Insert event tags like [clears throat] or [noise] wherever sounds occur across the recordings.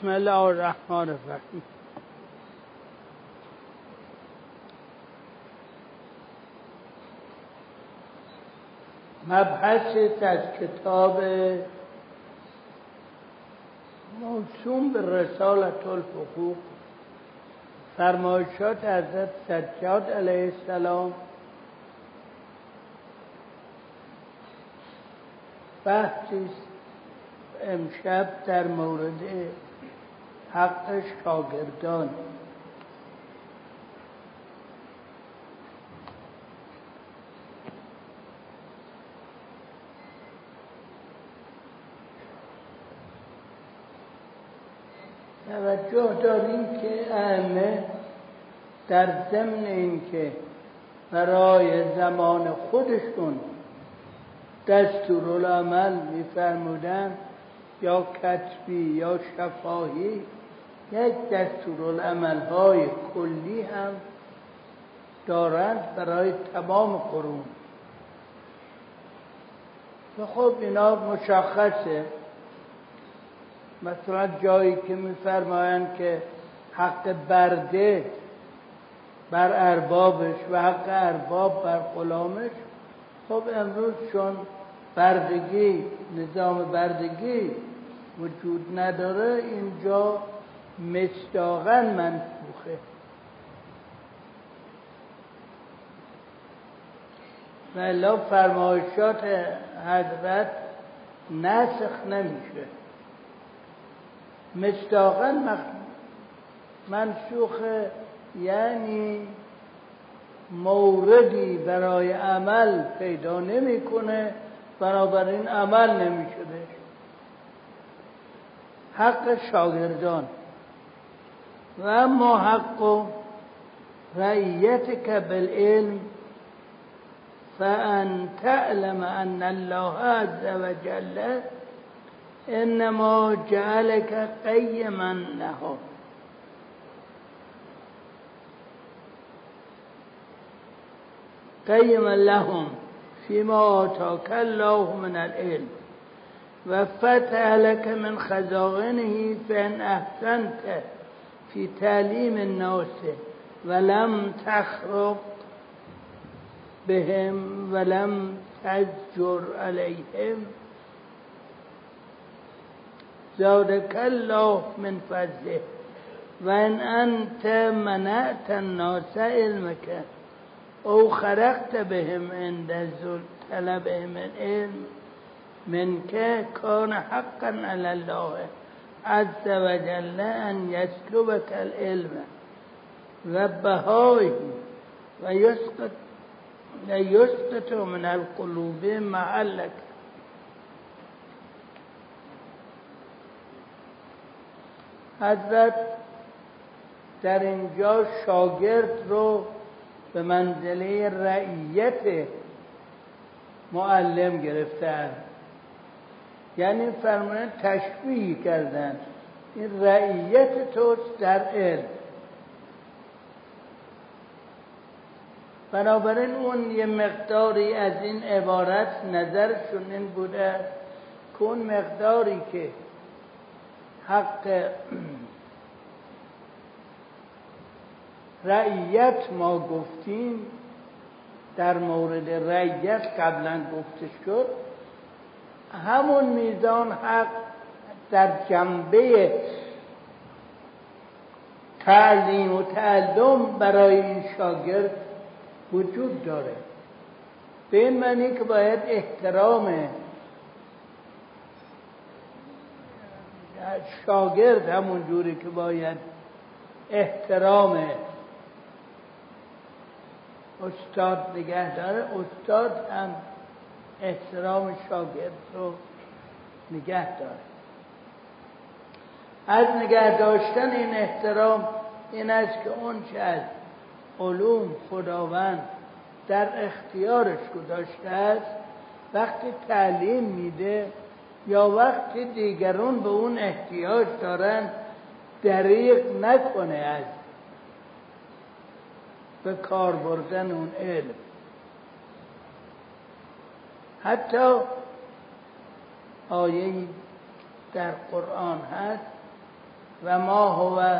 بسم الله الرحمن الرحیم. مبحث از کتاب موسوم به رسالت الفقوق فرمایشات حضرت سجاد علیه السلام. بحثی امشب در مورد حق شاگردان توجه داریم که ائمه در ضمن اینکه برای زمان خودشون دستورالعمل میفرمودن یا کتبی یا شفاهی یک دستورالعمل های کلی هم دارند برای تمام قرون. که خب اینا مشخصه. مثلا جایی که میفرمایند که حق برده بر اربابش و حق ارباب بر غلامش خب امروز چون بردگی نظام بردگی وجود نداره اینجا مصداقا منفوخه و فرمایشات حضرت نسخ نمیشه. مصداقا منسوخ یعنی موردی برای عمل پیدا نمی‌کنه بنابراین عمل نمیشه حق شاگردان. و اما حق رعیتك بالعلم فأن تعلم أن الله عز وجل إنما جعلك قیما له. قیما لهم فيما آتاك الله من العلم. وفتح لك من خزائنه فإن أحسنت في تعليم الناس ولم تخرق بهم ولم تزجر عليهم زادك الله من فضله. وإن أنت منعت الناس علمك أو خرقت بهم عند طلبهم العلم. منك كان حقا على الله. عز وجل أن يسلبك العلم. وبهائه ويسقط ويسقط من القلوب معلك حضرت در اینجا شاگرد رو به منزله رعیت معلم گرفتن. یعنی فرمان تشبیه کردن. این رعیت توست در علم. بنابراین اون یه مقداری از این عبارت نظرشون این بوده که اون مقداری که حق رعیت ما گفتیم در مورد رعیت قبلا گفته شد همون میزان حق در جنبه تعلیم و تعلم برای این شاگرد وجود داره. به این معنی که باید احترام شاگرد همون جوری که باید احترام استاد نگه داره استاد هم احترام شاگرد رو نگه داره از نگه داشتن این احترام این است که اون چه از علوم خداوند در اختیارش گذاشته است وقتی تعلیم میده یا وقتی دیگرون به اون احتیاج دارن دریق نکنه از به کار بردن اون علم. حتی آیه در قرآن هست و ما هو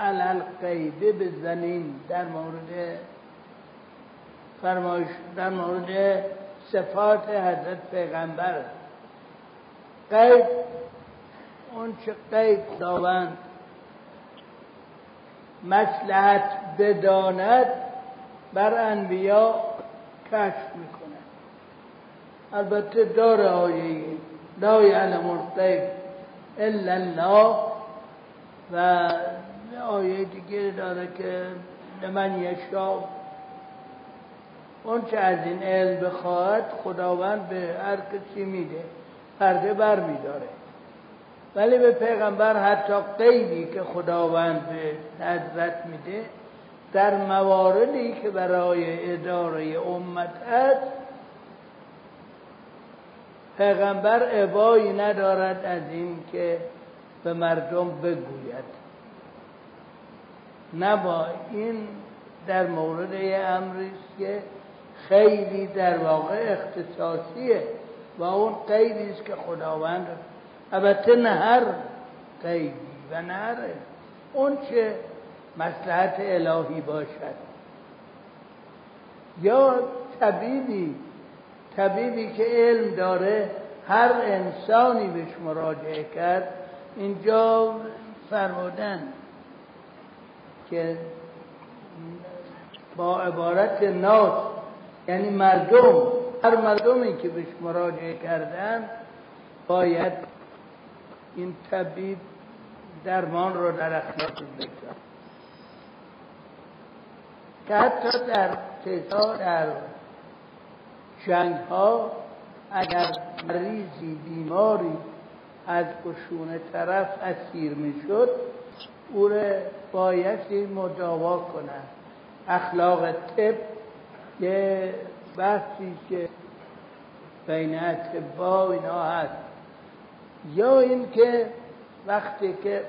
علل قیبه بزنین در مورد فرمایش در مورد صفات حضرت پیغمبر. قیب اون چه قیب داوند مسلحت بداند بر انبیا کشف می‌کنه البته داره آیه لا یعلم الغیب الا الله. و آیه دیگه داره که لمن یشا اون چه از این علم بخواهد خداوند به هر کسی میده پرده بر میداره. ولی به پیغمبر حتی قیدی که خداوند به حضرت میده در مواردی که برای اداره امت است پیغمبر عبایی ندارد از این که به مردم بگوید. نبا این در مورد یه امری که خیلی در واقع اختصاصیه. و اون قیدی است که خداوند البته نه هر قیدی و نه هر اون چه مسلحت الهی باشد. یا طبیبی طبیبی که علم داره هر انسانی بهش مراجعه کرد اینجا فرمودن که با عبارت ناس یعنی مردم هر مردمی که بهش مراجعه کردن باید این طبیب درمان رو در اخلاق بگذار که حتی در تتا در جنگ ها اگر مریضی بیماری از قشون طرف اسیر می‌شد او را بایستی مداوا کنن اخلاق طب یه بحثی که بین اطبا اینا هست. یا اینکه وقتی که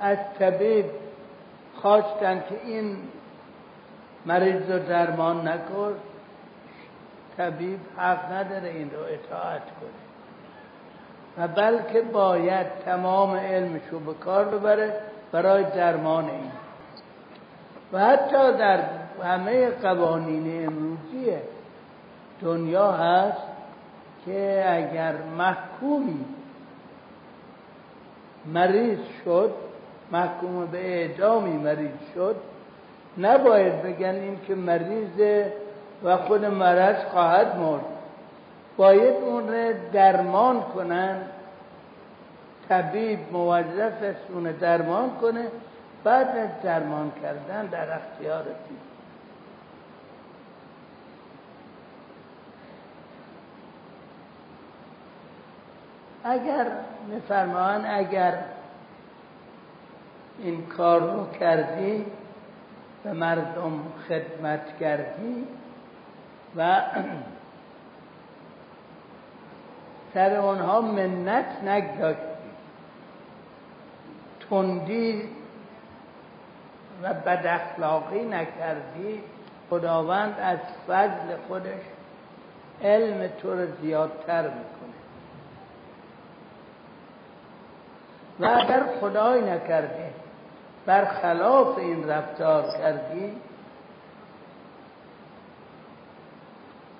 از طبیب خواستن که این مریض رو درمان نکن. طبیب حق نداره این رو اطاعت کنه. و بلکه باید تمام علمش رو به کار ببره برای درمان این. و حتی در همه قوانین امروزی دنیا هست که اگر محکومی مریض شد محکوم به اعدامی مریض شد نباید بگن این که مریض و خود مرض خواهد مرد. باید اون را درمان کنن. طبیب موظف است اون درمان کنه. بعد از درمان کردن در اختیار اگر میفرمان اگر این کار رو کردی به مردم خدمت کردی و [clears throat] سر اونها منت نگذاشتی. تندی و بد اخلاقی نکردی. خداوند از فضل خودش علم تو رو زیادتر می‌کنه. و اگر خدای نکرده برخلاف این رفتار کردی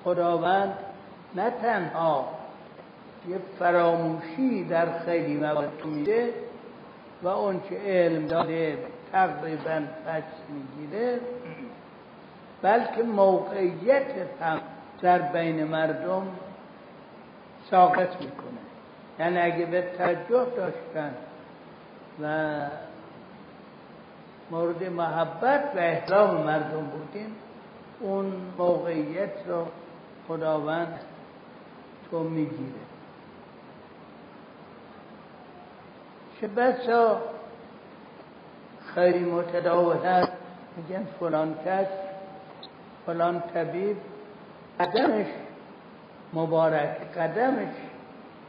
خداوند نه تنها یه فراموشی در خیلی موارد میده و اون که علم داده تقریبا پس می‌گیره بلکه موقعیت هم در بین مردم ساقط می‌کنه. یعنی اگه به توجه داشتن و مورد محبت و احترام مردم بودیم. اون موقعیت رو خداوند تو می‌گیره. چه بسا خیلی متداول هست. میگن فلان کس فلان طبیب قدمش مبارک قدمش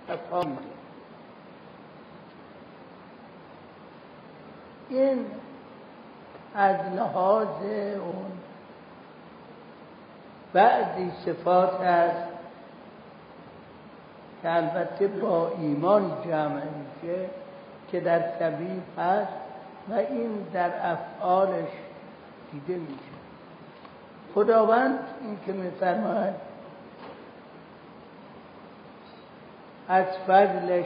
تفاهم این از لحاظ اون. بعضی صفات هست که البته با ایمان جمع میشه که در طبیب هست و این در افعالش دیده میشه. خداوند این که میفرماید از فضلش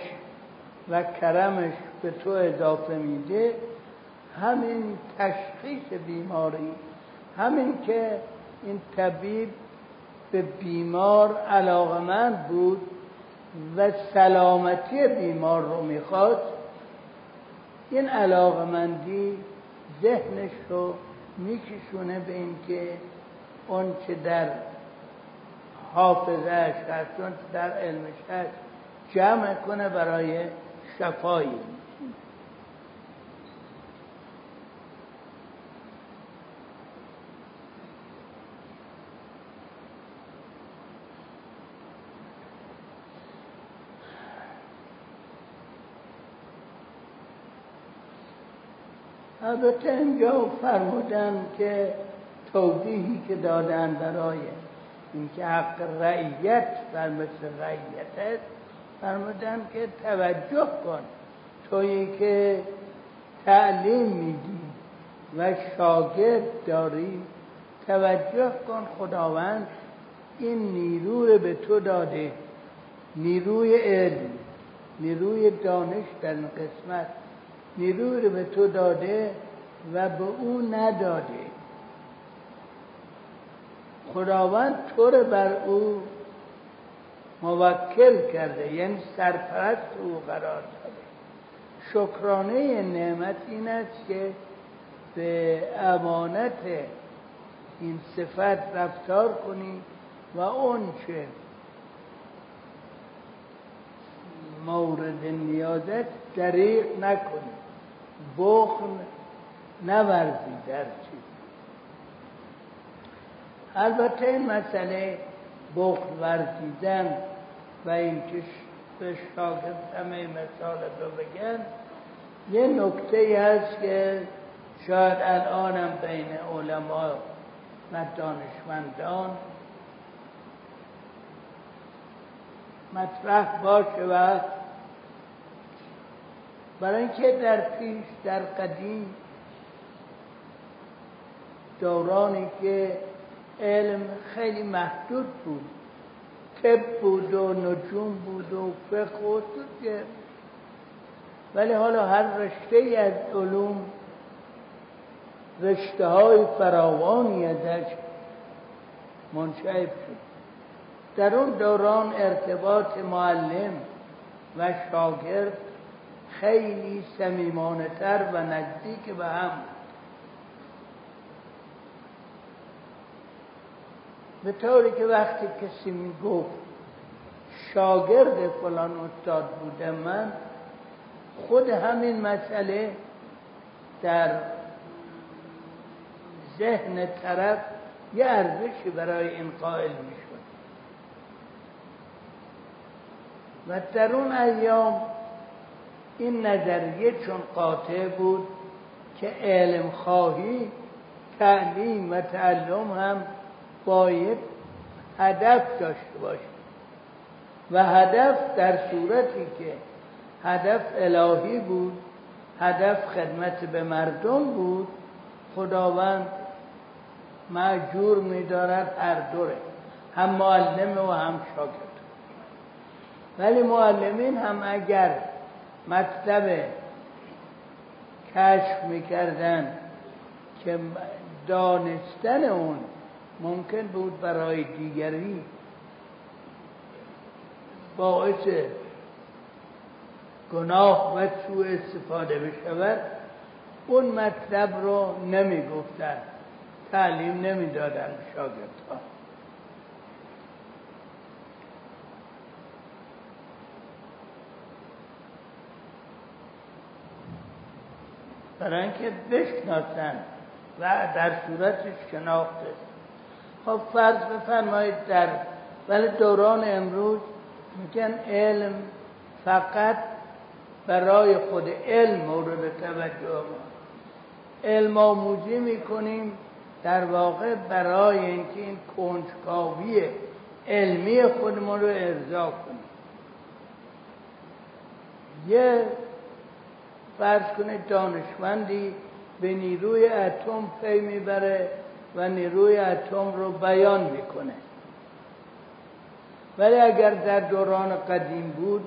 و کرمش به تو اضافه میده همین تشخیص بیماری همین که این طبیب به بیمار علاقمند بود و سلامتی بیمار رو می‌خواد این علاقمندی ذهنش رو میکشونه به اینکه اون چه در حافظش هست اون در علمش هست جمع کنه برای شفایی. البته اینجا فرمودن که توضیحی که دادن برای اینکه حق رعیت بر مثل رعیت است فرمودن که توجه کن. تویی که تعلیم میدی و شاگرد داری توجه کن خداوند این نیرو به تو داده. نیروی علم نیروی دانش در قسمت. نیروی رو به تو داده و به او نداده. خداوند تو رو بر او موکل کرده یعنی سرپرست او قرار داده. شکرانه نعمت این است که به امانت این صفت رفتار کنی و اون چه مورد نیازت دریق نکنی. بخل نورزی در چیز البته این مسئله بخل ورزیدن و اینکه به شاگرد همه مثال رو بگن یه نکته هست که شاید الانم بین علما و دانشمندان مطرح باشه و برای اینکه در پیش در قدیم دورانی که علم خیلی محدود بود طب بود و نجوم بود و فقه و ولی حالا هر رشته از علوم رشته های فراوانی ازش منشعب شد. در اون دوران ارتباط معلم و شاگرد خیلی سمیمانه تر و نزدیک به هم. به طوری که وقتی کسی می گفت شاگرد فلان استاد بوده من خود همین مسئله در ذهن طرف یه ارزشی برای این قائل می شود و در اون ایام این نظریه چون قاطع بود که علم خواهی تعلیم و تعلم هم باید هدف داشته باشه. و هدف در صورتی که هدف الهی بود هدف خدمت به مردم بود خداوند مجور میدارد هر دوره هم معلم و هم شاگرد. ولی معلمین هم اگر مطلب کشف می‌کردن که دانستن اون ممکن بود برای دیگری باعث گناه و سوء استفاده بشود. اون مطلب رو نمی‌گفتن تعلیم نمی‌دادن شاگردها برای اینکه بشناسن و در صورتش شناخته خب فرض بفرمایید در ولی دوران امروز میگن علم فقط برای خود علم مورد توجه ما. علم آموزی می‌کنیم در واقع برای اینکه این کنجکاوی علمی خودمون رو ارضا کنیم. یه فرض کنید دانشمندی به نیروی اتم پی می‌بره و نیروی اتم رو بیان می‌کنه. ولی اگر در دوران قدیم بود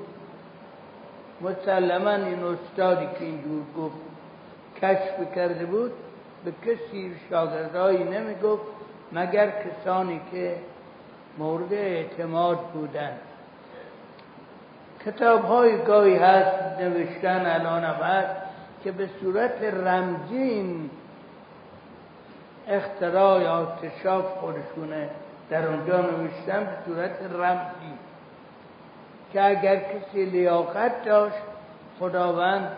مسلما این استادی که اینجور گفت کشف کرده بود به کسی شاگردهایی نمی‌گفت مگر کسانی که مورد اعتماد بودند. کتاب های گاهی هست نوشتن الان هست که به صورت رمزین اختراع یا اکتشاف خودشونه در اونجا نوشتن به صورت رمزی. که اگر کسی لیاقت داشت خداوند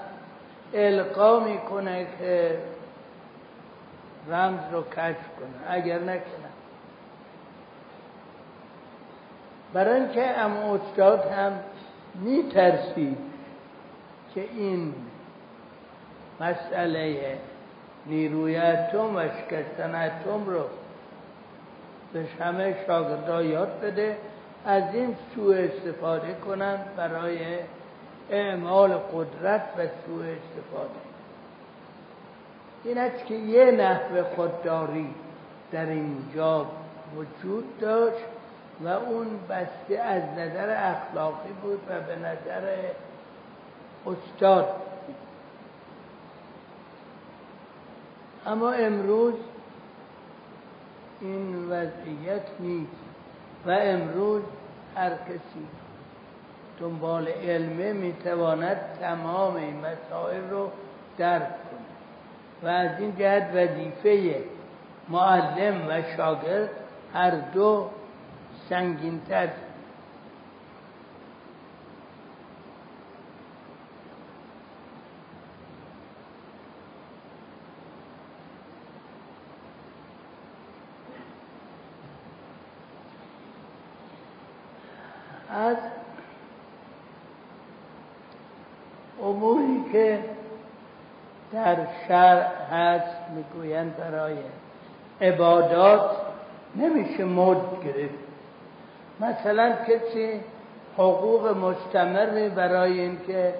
القا می‌کنه که رمز رو کشف کنه. اگر نکنه. برای اینکه اما استاد هم میترسید که این مسئله نیروی اتم و شکستن اتم رو به همه شاگردها یاد بده از این سوء استفاده کنند برای اعمال قدرت و سوء استفاده. این است که یه نحو خودداری در اینجا وجود داشت. و اون بسته از نظر اخلاقی بود و به نظر استاد. اما امروز این وضعیت نیست و امروز هر کسی دنبال علمه می‌تواند تمام این مسائل رو درک کنه و از این جهت وظیفه معلم و شاگرد هر دو سنگینتر. از اموری که در شرع هست می‌گویند برای عبادات نمیشه مد گرفت. مثلا کسی حقوق مستمر برای اینکه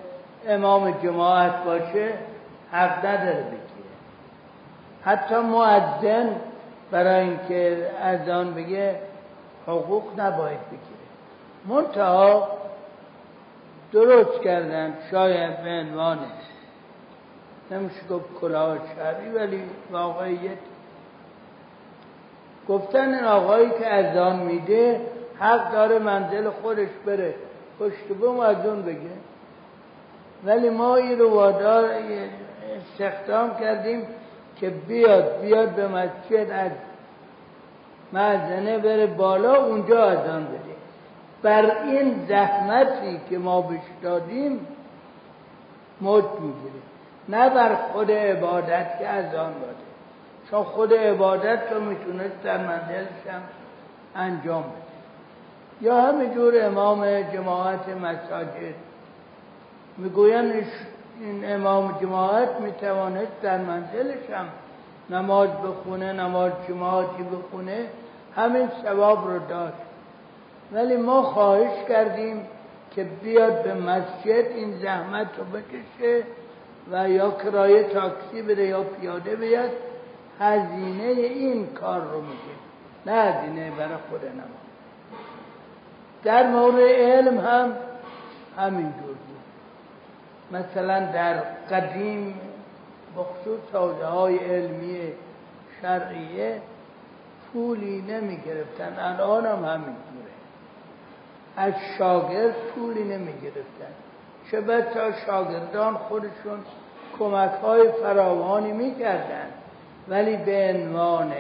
امام جماعت باشه حق نداره بگیره. حتی معدن برای اینکه اذان بگه حقوق نباید بگیره. منتها درست کردن شاید به عنوان نمیشه گفت کلاه شهری ولی واقعیت گفتن این آقایی که اذان میده حق داره منزل خودش بره. پشت بوم از اون بگه. ولی ما این رو وادار استخدام کردیم که بیاد بیاد به مسجد از مزنه بره بالا اونجا اذان بده بر این زحمتی که ما بش دادیم موت می‌گیره. نه بر خود عبادت که از آن داده چون خود عبادت رو می‌تونست در منزلش هم انجام بده. یا همینجور امام جماعت مساجد. می‌گوین این امام جماعت می‌توانست در منزلش هم نماز بخونه نماز جماعتی بخونه همین ثواب رو داشت. ولی ما خواهش کردیم که بیاد به مسجد این زحمت رو بکشه و یا کرایه تاکسی بده یا پیاده بیاد. هزینه این کار رو میگه نه هزینه برای خود نماز. در مورد علم هم همینجور بود. مثلا در قدیم بخصوص حوزه های علمی شرعیه پولی نمی گرفتن الان هم همینطوره از شاگرد پولی نمی گرفتن چه تا شاگردان خودشون کمک های فراوانی می کردن ولی به عنوان